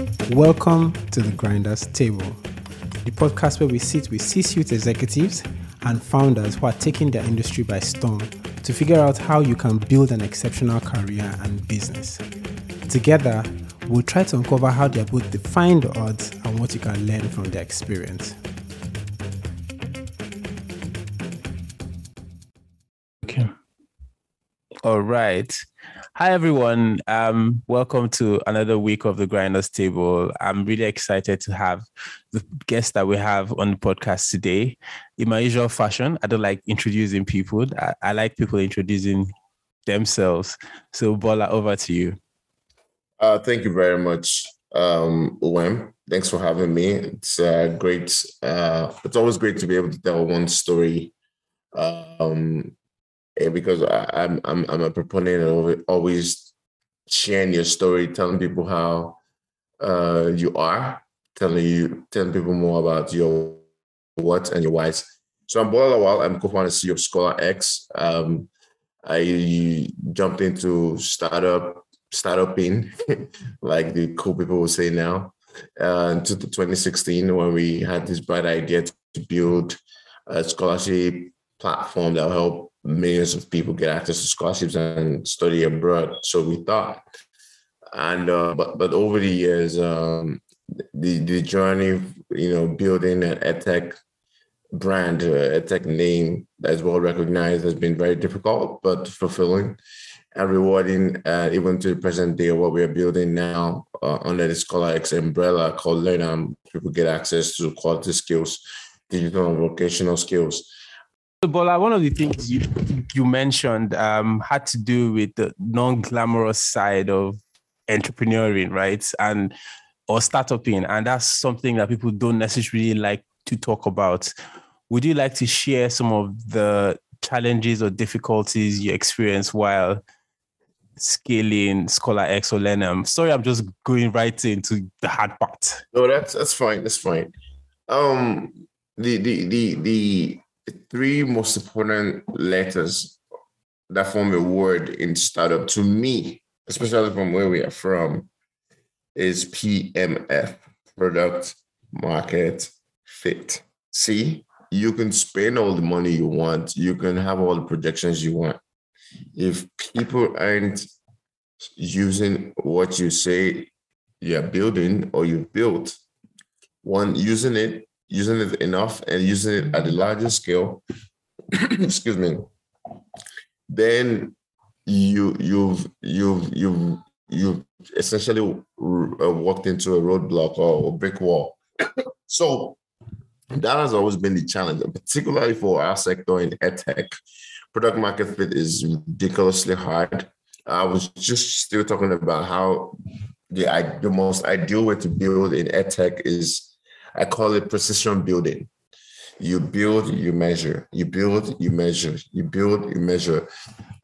Welcome to the Grinders Table, the podcast where we sit with C suite executives and founders who are taking their industry by storm to figure out how you can build an exceptional career and business. Together, we'll try to uncover how they have both defined the odds and what you can learn from their experience. Okay. All right. Hi, everyone. Um, welcome to another week of the Grinders Table. I'm really excited to have the guest that we have on the podcast today. In my usual fashion, I don't like introducing people. I, I like people introducing themselves. So, Bola, over to you. Uh, thank you very much, um. Thanks for having me. It's uh, great. Uh, it's always great to be able to tell one story um, Because I, am I'm, I'm a proponent of always sharing your story, telling people how uh, you are, telling you telling people more about your what and your whys. So I'm Bola Lawal. I'm co-founder CEO of Scholar X. Um, I jumped into startup startup startuping, like the cool people will say now, uh, into 2016 when we had this bright idea to build a scholarship platform that will help millions of people get access to scholarships and study abroad. So we thought, and uh, but but over the years, um, the the journey, you know, building an edtech brand, uh, edtech name that's well recognized has been very difficult but fulfilling and rewarding. Uh, even to the present day, what we are building now uh, under the Scholar X umbrella called LearnAm, people get access to quality skills, digital and vocational skills Bola, one of the things you you mentioned um, had to do with the non-glamorous side of entrepreneuring, right? And or startuping, and that's something that people don't necessarily like to talk about. Would you like to share some of the challenges or difficulties you experience while scaling Scholar X or LearnAm? Sorry, I'm just going right into the hard part. No, that's that's fine. That's fine. Um, the the the the three most important letters that form a word in startup to me, especially from where we are from, is PMF, product market fit. See, you can spend all the money you want, you can have all the projections you want. If people aren't using what you say you're building or you've built, one, using it using it enough and using it at a larger scale, excuse me, then you you've you've you've you've essentially uh, walked into a roadblock or a brick wall. so that has always been the challenge, particularly for our sector in edtech. Product market fit is ridiculously hard. I was just still talking about how the the most ideal way to build in edtech is I call it precision building. You build, you measure. You build, you measure. You build, you measure.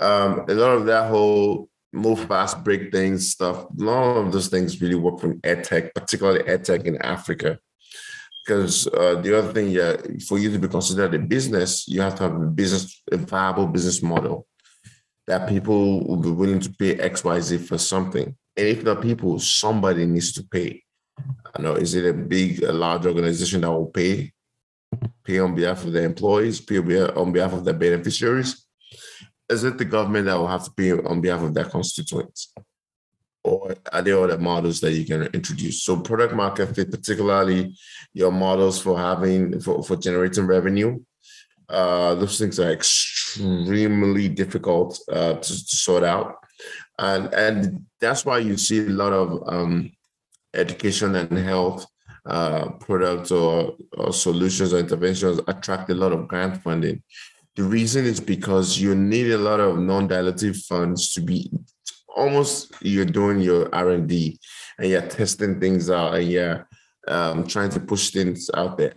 Um, a lot of that whole move fast, break things stuff. None of those things really work from edtech, particularly edtech in Africa. Because uh, the other thing, yeah, for you to be considered a business, you have to have a business, a viable business model that people will be willing to pay X, Y, Z for something. And if not people, somebody needs to pay. I know, is it a big, a large organization that will pay, pay on behalf of the employees, pay on behalf of the beneficiaries? Is it the government that will have to pay on behalf of their constituents? Or are there other models that you can introduce? So product market fit, particularly your models for having for, for generating revenue, uh, those things are extremely difficult uh, to, to, sort out, and and that's why you see a lot of um, education and health uh, products or, or solutions or interventions attract a lot of grant funding. The reason is because you need a lot of non-dilutive funds to be almost you're doing your R&D and you're testing things out and you're um, trying to push things out there.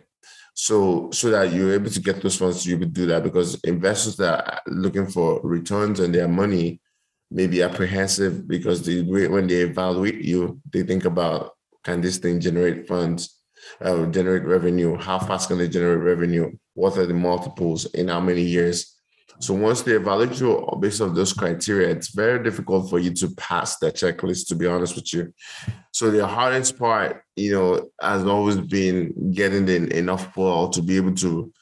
So, so that you're able to get those funds to be do that because investors that are looking for returns on their money maybe apprehensive because they, when they evaluate you, they think about can this thing generate funds, uh, generate revenue? How fast can they generate revenue? What are the multiples in how many years? So once they evaluate you based on those criteria, it's very difficult for you to pass that checklist, to be honest with you. So the hardest part, you know, has always been getting enough pull to be able to,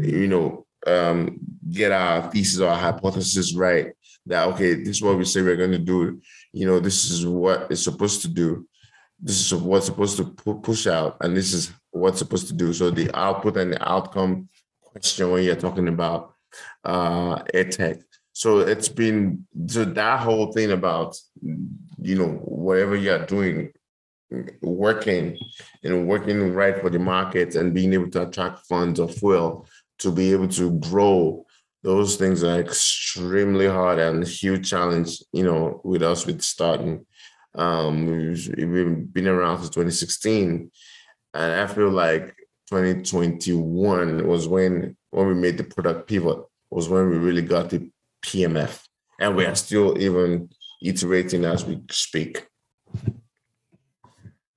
you know, um, get our thesis or our hypothesis right. That okay, this is what we say we're going to do. You know, this is what it's supposed to do. This is what's supposed to push out, and this is what's supposed to do. So the output and the outcome question when you're talking about uh, EdTech. So it's been so that whole thing about you know whatever you're doing, working and working right for the market and being able to attract funds or fuel to be able to grow. Those things are extremely hard and huge challenge. You know, with us with starting. Um, we've, we've been around since 2016, and I feel like 2021 was when when we made the product pivot was when we really got the PMF, and we are still even iterating as we speak.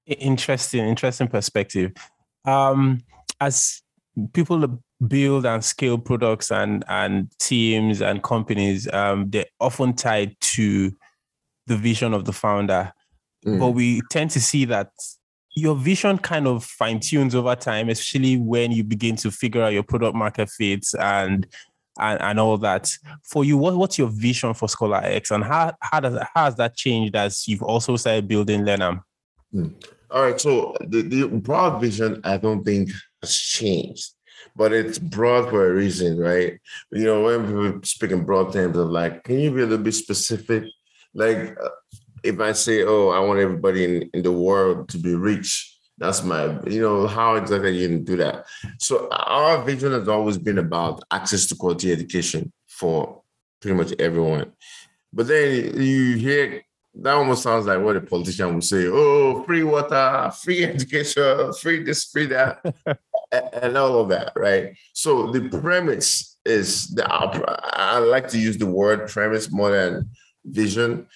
Interesting, interesting perspective. Um, as people build and scale products and and teams and companies, um, they're often tied to the vision of the founder. Mm. But we tend to see that your vision kind of fine tunes over time, especially when you begin to figure out your product market fits and and, and all that. For you, what, what's your vision for Scholar X and how, how, does, how has that changed as you've also started building LearnAm? Hmm. All right. So the, the broad vision, I don't think has changed, but it's broad for a reason, right? You know, when people speak in broad terms of like, can you be a little bit specific? Like, uh, if I say, oh, I want everybody in, in the world to be rich, that's my, you know, how exactly you do that. So our vision has always been about access to quality education for pretty much everyone. But then you hear that almost sounds like what a politician would say, oh, free water, free education, free this, free that, and all of that, right? So the premise is the I like to use the word premise more than vision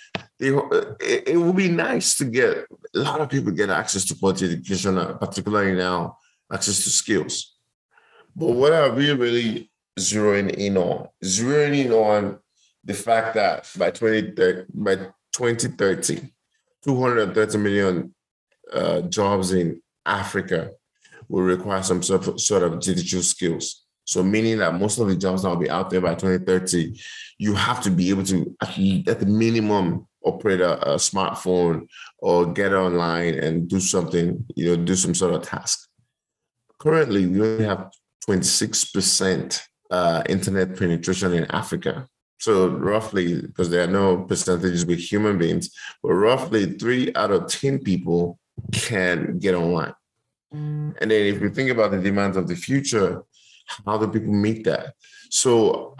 it, it would be nice to get a lot of people get access to quality education, uh, particularly now access to skills. But what are we really zeroing in on? Zeroing in on the fact that by 2030, by 2030, 230 million uh, jobs in Africa will require some sort of, digital skills. So meaning that most of the jobs that will be out there by 2030, you have to be able to, at the minimum, operate a, a smartphone or get online and do something, you know, do some sort of task. Currently, we only have 26% uh, internet penetration in Africa. So roughly, because there are no percentages with human beings, but roughly three out of 10 people can get online. And then if you think about the demands of the future, how do people meet that? So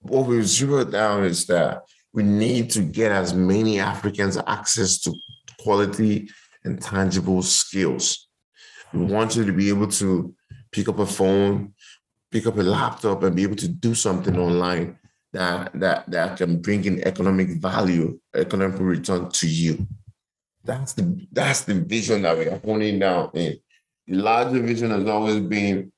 what we've zeroed down is that we need to get as many Africans access to quality and tangible skills. We want you to be able to pick up a phone, pick up a laptop, and be able to do something online that that that can bring in economic value, economic return to you. That's the that's the vision that we are honing down in. The larger vision has always been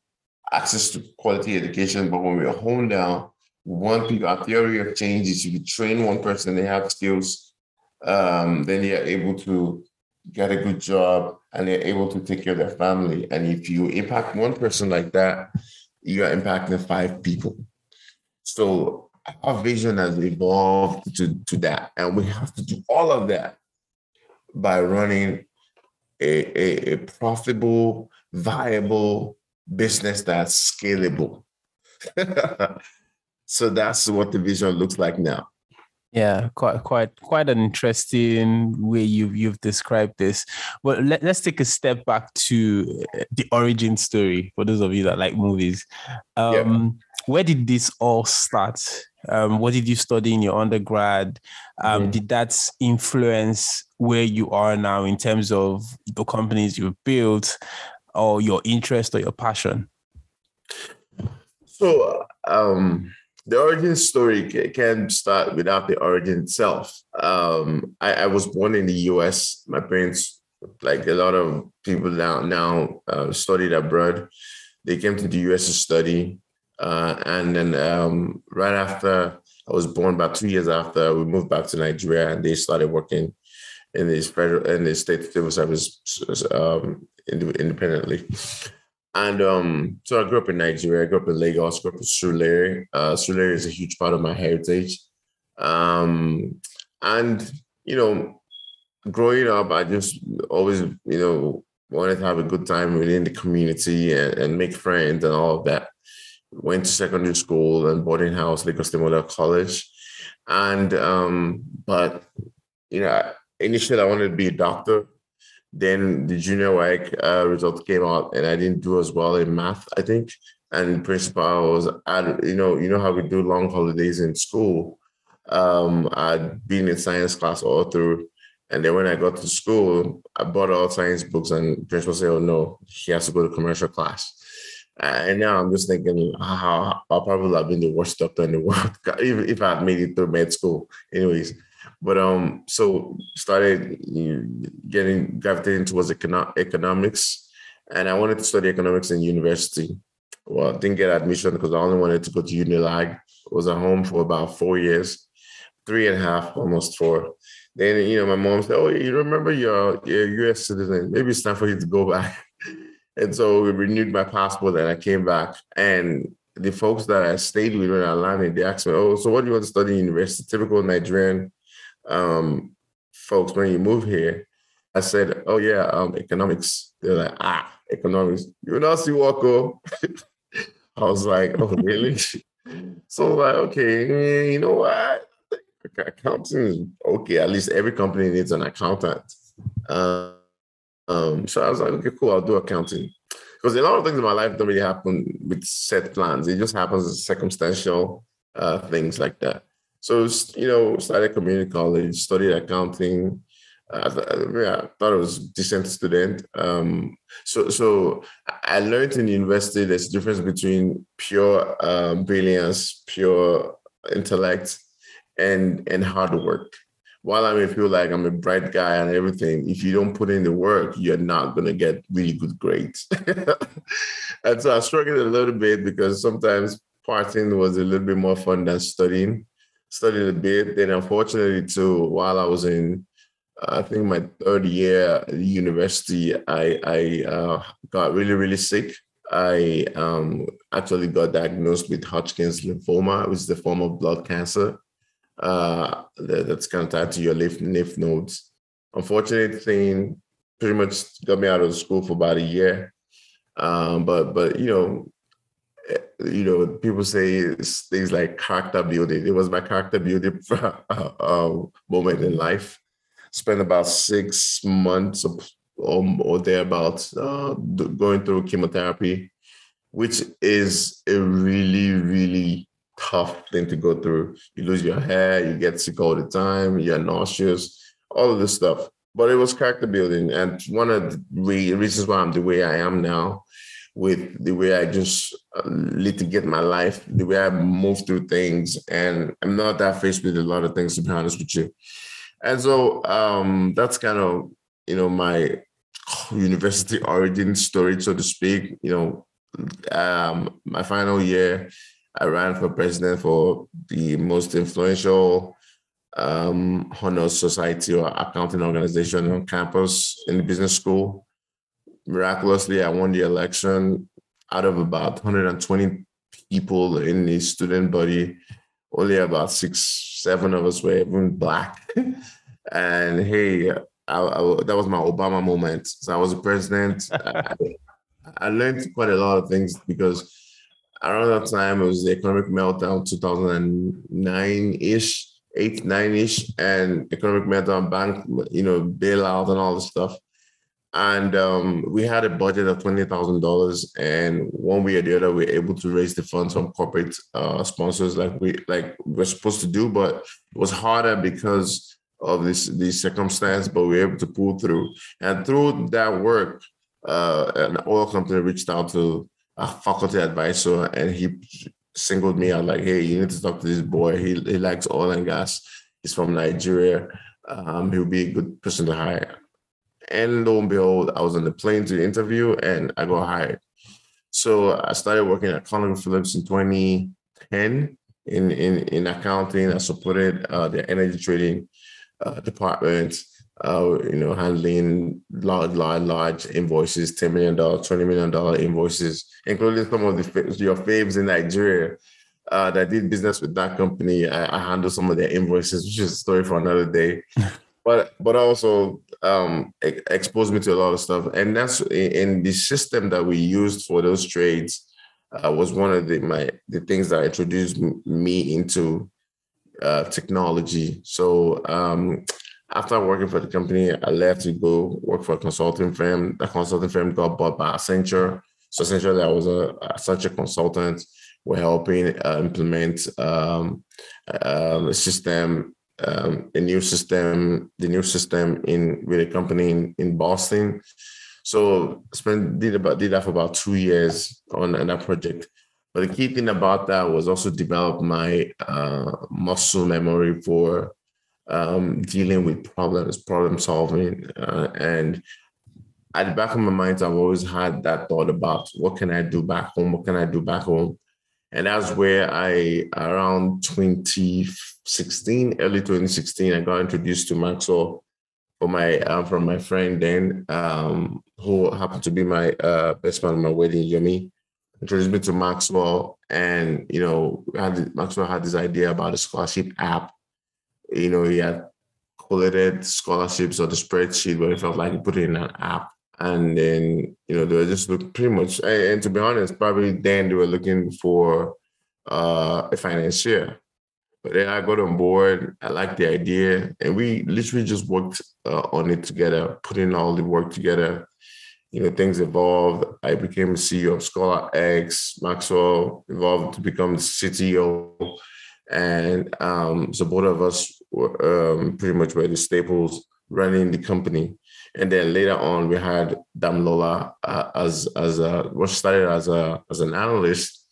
access to quality education, but when we are honed down, one people, our theory of change is if you train one person, they have skills, um, then they are able to get a good job and they're able to take care of their family. And if you impact one person like that, you are impacting five people. So our vision has evolved to, to that. And we have to do all of that by running a, a, a profitable, viable business that's scalable. So that's what the vision looks like now. Yeah, quite quite quite an interesting way you've you've described this. But let, us take a step back to uh, the origin story for those of you that like movies. Um, yeah. Where did this all start? Um, what did you study in your undergrad? Um, mm-hmm. Did that influence where you are now in terms of the companies you've built, or your interest or your passion? So, um, the origin story can start without the origin itself. Um, I, I, was born in the U.S. My parents, like a lot of people now now uh, studied abroad. They came to the U.S. to study. Uh, and then um, right after I was born, about two years after, we moved back to Nigeria, and they started working in the federal in the state civil service um, independently. And um, so I grew up in Nigeria. I grew up in Lagos. Grew up in Surulere. Uh, Surulere is a huge part of my heritage. Um, and you know, growing up, I just always you know wanted to have a good time within the community and, and make friends and all of that. Went to secondary school and boarding house, Lagos Model College, and um, but you know, initially I wanted to be a doctor then the junior WAEC uh, result came out, and I didn't do as well in math, I think. And principal was, at, you know, you know how we do long holidays in school. Um, I'd been in science class all through, and then when I got to school, I bought all science books, and principal said, "Oh no, he has to go to commercial class." And now I'm just thinking, how I'll probably have been the worst doctor in the world if, if I had made it through med school. Anyways, but um, so started getting gravitating towards econo- economics, and I wanted to study economics in university. Well, didn't get admission because I only wanted to go to Unilag. I was at home for about four years, three and a half, almost four. Then you know, my mom said, "Oh, you remember you're a U.S. citizen? Maybe it's time for you to go back." And so we renewed my passport, and I came back. And the folks that I stayed with when I landed, they asked me, "Oh, so what do you want to study in university?" Typical Nigerian um, folks when you move here, I said, "Oh yeah, um, economics." They're like, "Ah, economics. You not see Wako?" I was like, "Oh really?" so like, okay, you know what? Accounting is okay. At least every company needs an accountant. Uh, um, so I was like, okay, cool. I'll do accounting because a lot of things in my life don't really happen with set plans. It just happens as circumstantial uh, things like that. So, you know, started community college, studied accounting. Uh, yeah, I thought I was a decent student. Um, so, so I learned in university there's a difference between pure um, brilliance, pure intellect, and and hard work. While I may feel like I'm a bright guy and everything, if you don't put in the work, you're not gonna get really good grades. and so I struggled a little bit because sometimes partying was a little bit more fun than studying studied a bit. Then, unfortunately, too, while I was in, I think my third year at university, I I uh, got really really sick. I um, actually got diagnosed with Hodgkin's lymphoma, which is the form of blood cancer uh, that's kind of tied to your lymph, lymph nodes. Unfortunate thing, pretty much got me out of school for about a year. Um, but but you know, you know, people say things like character building. It was my character building uh, moment in life. Spent about six months or, or thereabouts uh, going through chemotherapy, which is a really, really tough thing to go through. You lose your hair, you get sick all the time, you're nauseous, all of this stuff. But it was character building. And one of the reasons why I'm the way I am now with the way I just uh, litigate my life, the way I move through things. And I'm not that faced with a lot of things, to be honest with you. And so um, that's kind of, you know, my university origin story, so to speak. You know, um, my final year, I ran for president for the most influential um, honor society or accounting organization on campus in the business school miraculously, I won the election out of about 120 people in the student body. Only about six, seven of us were even black. and hey, I, I, that was my Obama moment. So I was a president. I, I learned quite a lot of things because around that time it was the economic meltdown 2009-ish 8 9-ish and economic meltdown bank you know bailout and all this stuff and um, we had a budget of twenty thousand dollars, and one way or the other, we were able to raise the funds from corporate uh, sponsors, like we like we're supposed to do. But it was harder because of this this circumstance, but we were able to pull through. And through that work, uh, an oil company reached out to a faculty advisor, and he singled me out like, "Hey, you need to talk to this boy. He he likes oil and gas. He's from Nigeria. Um, he'll be a good person to hire." And lo and behold, I was on the plane to the interview and I got hired. So I started working at ConocoPhillips in 2010 in, in, in accounting. I supported uh, the energy trading uh, department, uh, you know, handling large, large, large invoices, $10 million, $20 million invoices, including some of the your faves in Nigeria uh, that did business with that company. I, I handled some of their invoices, which is a story for another day. but but also um, exposed me to a lot of stuff, and that's in, in the system that we used for those trades uh, was one of the my the things that introduced me into uh, technology. So um, after working for the company, I left to go work for a consulting firm. The consulting firm got bought by Accenture. So essentially, I was a Accenture consultant. We're helping uh, implement um, uh, a system, um, a new system, the new system in with a company in, in Boston. So spent did about did that for about two years on, on that project. But the key thing about that was also develop my uh, muscle memory for um, dealing with problems, problem solving, uh, and at the back of my mind, I've always had that thought about what can I do back home? What can I do back home? And that's where I, around 2016, early 2016, I got introduced to Maxwell from my uh, from my friend then, um, who happened to be my uh, best man at my wedding, Yomi. Introduced me to Maxwell, and you know, had, Maxwell had this idea about a scholarship app. You know, he had collated scholarships on the spreadsheet, but it felt like he put it in an app. And then, you know, they were just look pretty much, and to be honest, probably then they were looking for uh, a financier but then I got on board. I liked the idea, and we literally just worked uh, on it together, putting all the work together. You know, things evolved. I became CEO of Scholar X. Maxwell evolved to become the CTO, and um, so both of us um, pretty much were the staples running the company. And then later on, we had Damilola uh, as as a what started as a as an analyst,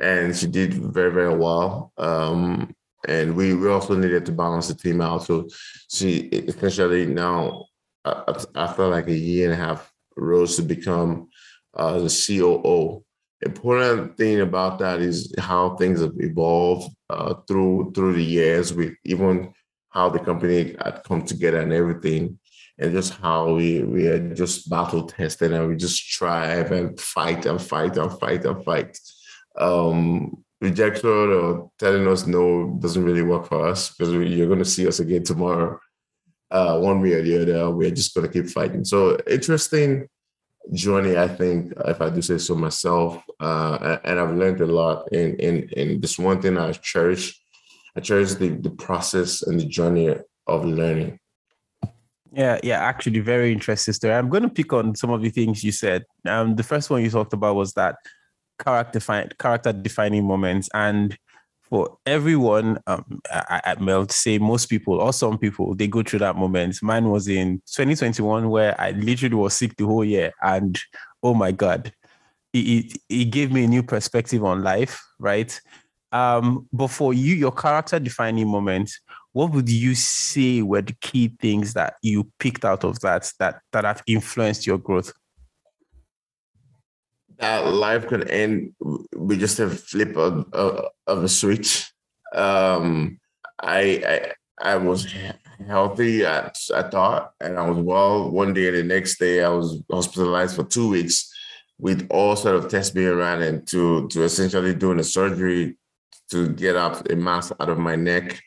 and she did very very well. Um, and we, we also needed to balance the team out. So she essentially now, uh, after like a year and a half, rose to become uh, the COO. Important thing about that is how things have evolved uh, through through the years, with even how the company had come together and everything, and just how we we are just battle tested and we just strive and fight and fight and fight and fight. Um, rejection or telling us no doesn't really work for us because you're going to see us again tomorrow. Uh, one way or the other, we're just going to keep fighting. So interesting journey, I think, if I do say so myself. Uh, and I've learned a lot. In in in this one thing I cherish, I cherish the the process and the journey of learning. Yeah, yeah, actually, very interesting story. I'm going to pick on some of the things you said. Um, the first one you talked about was that character character defining moments and for everyone um, I will say most people or some people they go through that moment. Mine was in 2021 where i literally was sick the whole year and oh my god it, it, it gave me a new perspective on life right? Um, but for you your character defining moment, what would you say were the key things that you picked out of that that that have influenced your growth that life could end with just a flip of, of, of a switch. Um, I, I I was healthy, I, I thought, and I was well. One day, and the next day, I was hospitalized for two weeks with all sort of tests being ran and to to essentially doing a surgery to get out a mass out of my neck,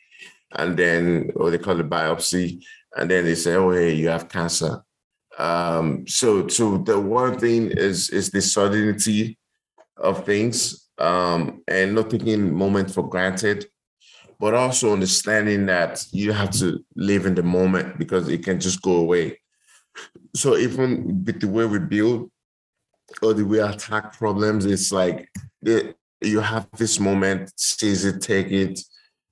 and then what they call it biopsy, and then they say, "Oh, hey, you have cancer." Um, so, so the one thing is is the certainty of things um, and not taking moment for granted, but also understanding that you have to live in the moment because it can just go away. So even with the way we build or the way we attack problems, it's like you have this moment, seize it, take it,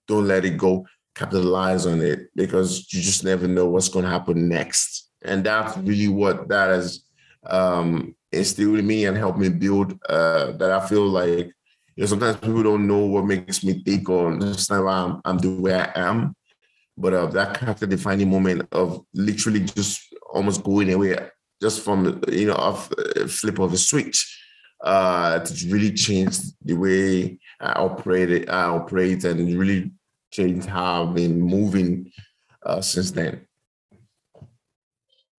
don't let it go, capitalize on it because you just never know what's going to happen next and that's really what that has um, instilled in me and helped me build. Uh, that I feel like you know sometimes people don't know what makes me think or understand why I'm, I'm the way I am, but uh, that character defining moment of literally just almost going away just from you know off flip of a switch. uh, to really changed the way I operate, I operate, and really changed how I've been moving uh, since then.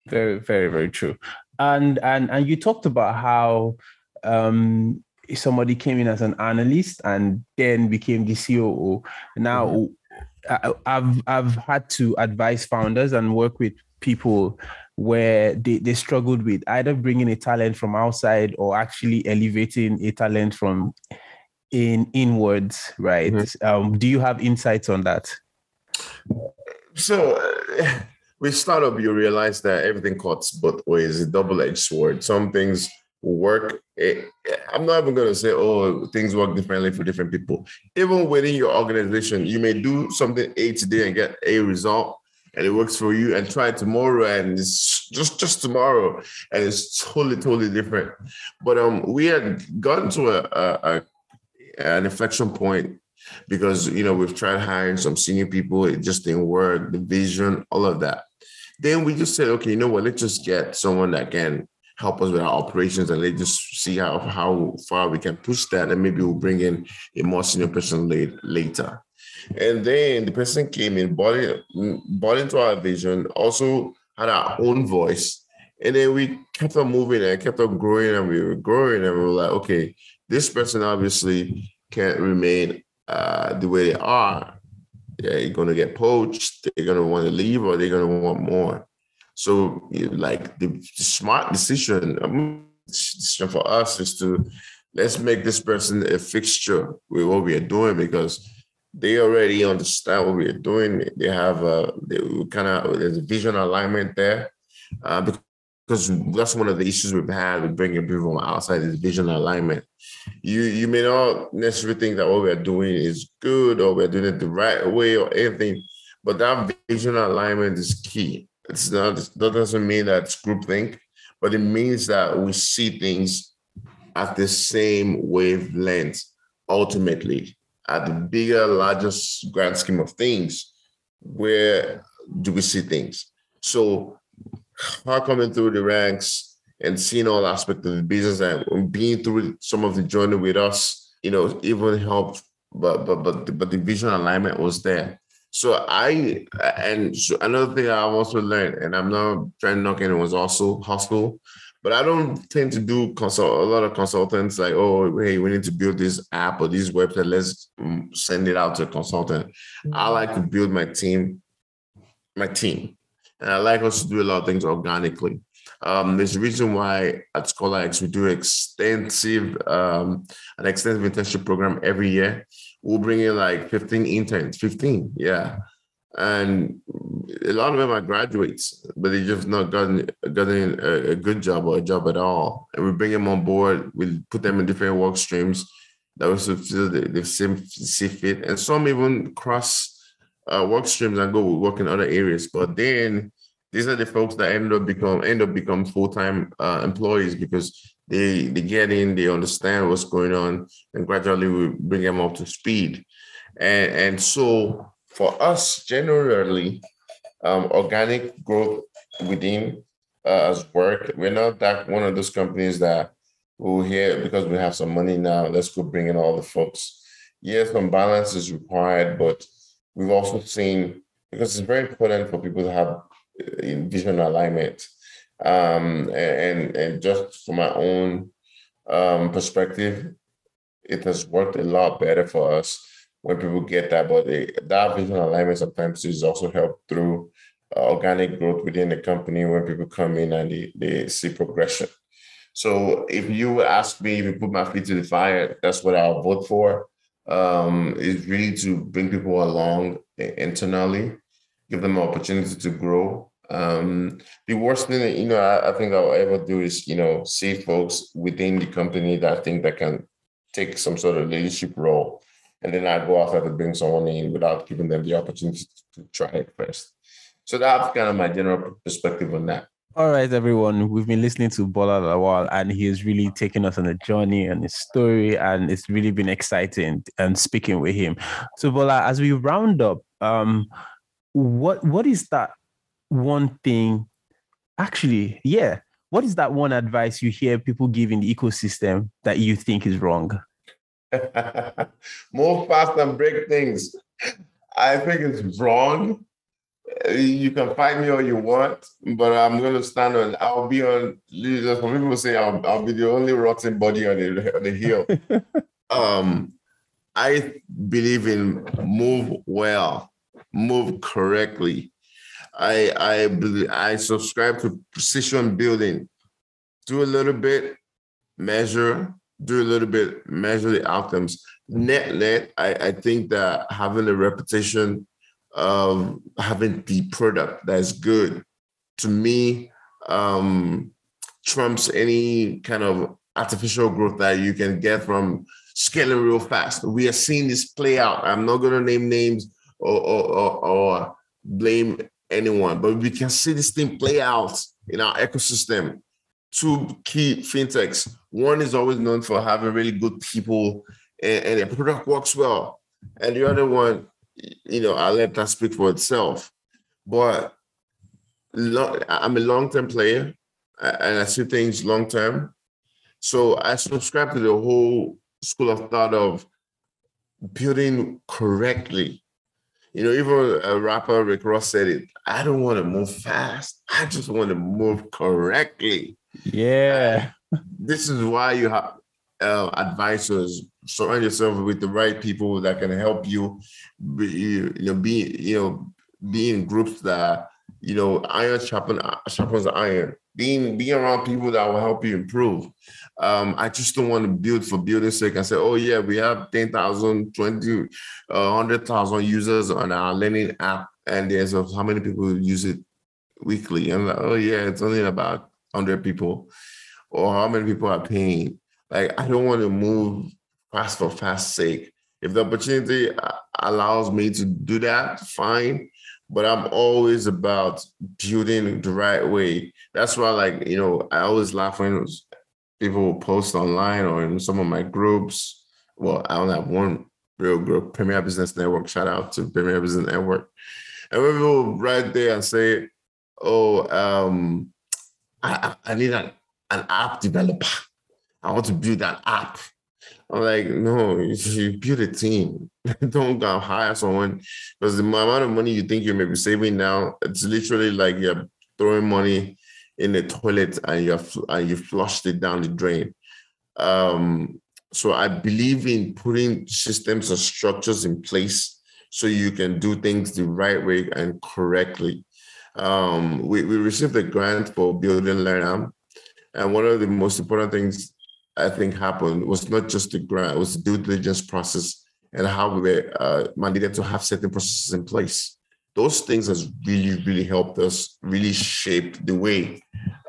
Very, very, very true. And and and you talked about how um, somebody came in as an analyst and then became the COO. Now, mm-hmm. I, I've I've had to advise founders and work with people where they, they struggled with either bringing a talent from outside or actually elevating a talent from in inwards, right? Mm-hmm. Um, do you have insights on that? So, uh, with startup, you realize that everything cuts both ways, a double-edged sword. Some things work. Eh, I'm not even going to say, oh, things work differently for different people. Even within your organization, you may do something A today and get a result, and it works for you, and try tomorrow, and it's just just tomorrow, and it's totally totally different. But um, we had gotten to a, a, a an inflection point because you know we've tried hiring some senior people, it just didn't work. The vision, all of that. Then we just said, okay, you know what? Let's just get someone that can help us with our operations and let's just see how how far we can push that, and maybe we'll bring in a more senior person late, later. And then the person came in, bought, it, bought into our vision, also had our own voice. And then we kept on moving and kept on growing and we were growing and we were like, okay, this person obviously can't remain uh, the way they are. They're going to get poached. They're going to want to leave, or they're going to want more. So, like the, smart decision, decision for us is to let's make this person a fixture with what we are doing because they already understand what we are doing. They have a they kind of there's a vision alignment there, uh, because that's one of the issues we've had with bringing people from outside is vision alignment. You you may not necessarily think that what we're doing is good or we're doing it the right way or anything, but that vision alignment is key. It's not that doesn't mean that it's groupthink, but it means that we see things at the same wavelength ultimately at the bigger, largest grand scheme of things. Where do we see things? So her coming through the ranks and seeing all aspects of the business and being through some of the journey with us, you know, even helped. But but but but the vision alignment was there. So I and so another thing I also learned, and I'm not trying to knock anyone's also hustle, but I don't tend to do consult a lot of consultants like, oh, hey, we need to build this app or this website. Let's send it out to a consultant. Mm-hmm. I like to build my team, my team. And I like us to do a lot of things organically. Um, there's a reason why at ScholarX we do extensive um, an extensive internship program every year. We'll bring in like 15 interns, 15, yeah. And a lot of them are graduates, but they just not gotten gotten a, a, good job or a job at all. And we bring them on board. We put them in different work streams that feel the, the same see fit, and some even cross uh, work streams and go work in other areas. But then these are the folks that end up become end up become full time uh, employees because they they get in, they understand what's going on, and gradually we bring them up to speed. And and so for us, generally, um, organic growth within uh, as work, we're not that one of those companies that will here because we have some money now. Let's go bring in all the folks. Yes, some balance is required, but we've also seen because it's very important for people to have uh, vision alignment. Um, and and just from my own um, perspective, it has worked a lot better for us when people get that. But that vision alignment sometimes is also helped through uh, organic growth within the company when people come in and they, they see progression. So if you ask me, if you put my feet to the fire, that's what I'll vote for um, is really to bring people along internally, give them an opportunity to grow. Um, the worst thing you know I, I, think I'll ever do is you know see folks within the company that I think that can take some sort of leadership role, and then I go after to bring someone in without giving them the opportunity to try it first. So that's kind of my general perspective on that. All right, everyone. We've been listening to Bola Lawal, and he has really taken us on a journey and his story, and it's really been exciting and speaking with him. So, Bola, as we round up, um, what what is that one thing? Actually, yeah, what is that one advice you hear people give in the ecosystem that you think is wrong? Move fast and break things. I think it's wrong. You can fight me all you want, but I'm going to stand on. I'll be on. Some people say I'll, I'll be the only rotten body on the on the hill. um, I believe in move well, move correctly. I I believe, I subscribe to precision building. Do a little bit, measure, do a little bit, measure the outcomes. Net net, I, I think that having a reputation of having the product that's good to me um, trumps any kind of artificial growth that you can get from scaling real fast. We are seeing this play out. I'm not going to name names or, or, or, blame anyone, but we can see this thing play out in our ecosystem. Two key fintechs. One is always known for having really good people and, and the product works well. And the other one, you know, I'll let that speak for itself. But I'm a long term player and I see things long term. So I subscribe to the whole school of thought of building correctly you know, even a rapper Rick Ross said it. I don't want to move fast. I just want to move correctly. Yeah. this is why you have uh, advisors. Surround yourself with the right people that can help you. Be, you know, be you know, be in groups that you know, iron sharpen sharpens iron. Being being around people that will help you improve. Um, I just don't want to build for building sake and say, oh yeah, we have 10,000, 20, uh, 100,000 users on our learning app, and there's uh, how many people use it weekly. And like, oh yeah, it's only about 100 people, or how many people are paying. Like I don't want to move fast for fast sake. If the opportunity uh, allows me to do that, fine but I'm always about building the right way. That's why, like, you know, I always laugh when people will post online or in some of my groups. Well, I only have one real group, Premier Business Network. Shout out to Premier Business Network. And when people write there and say, Oh, um, I, I need an, an app developer. I want to build that app. I'm like, no, you build a team. Don't go hire someone because the amount of money you think you may be saving now, it's literally like you're throwing money in the toilet and you and you flushed it down the drain. Um, so I believe in putting systems and structures in place so you can do things the right way and correctly. Um, we, we received a grant for building LearnAm. And one of the most important things I think happened was not just the grant, it was the due diligence process and how we were uh, mandated to have certain processes in place. Those things has really, really helped us really shape the way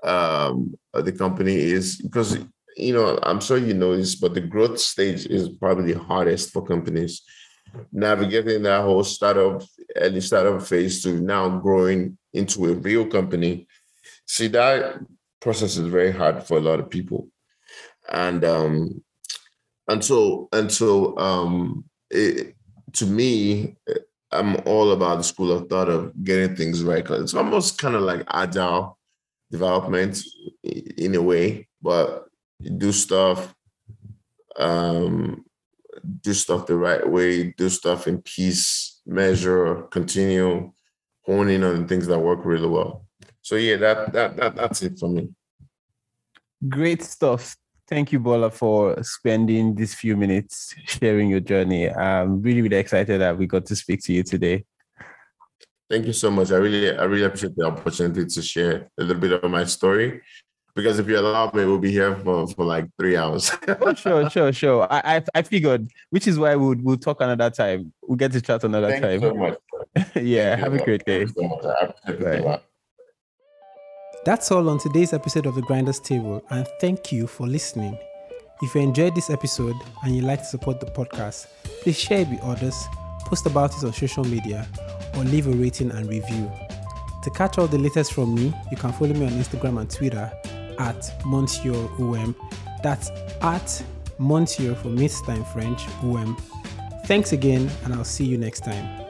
um, the company is because you know I'm sure you know this, but the growth stage is probably the hardest for companies navigating that whole startup early startup phase to now growing into a real company. See that process is very hard for a lot of people and um and so and so um it, to me i'm all about the school of thought of getting things right it's almost kind of like agile development in a way but do stuff um do stuff the right way do stuff in peace measure continue honing on things that work really well. So yeah that that, that that's it for me. Great stuff Thank you, Bola, for spending these few minutes sharing your journey. I'm really, really excited that we got to speak to you today. Thank you so much. I really, I really appreciate the opportunity to share a little bit of my story. Because if you allow me, we'll be here for, for like three hours. oh, sure, sure, sure. I, I, I figured, which is why we'll we'll talk another time. We'll get to chat another Thank time. You so much. yeah, Thank have a great day. So that's all on today's episode of The Grinders Table, and thank you for listening. If you enjoyed this episode and you'd like to support the podcast, please share it with others, post about it on social media, or leave a rating and review. To catch all the latest from me, you can follow me on Instagram and Twitter at Monsieur OM. That's at Monsieur for Midtime French OM. Thanks again, and I'll see you next time.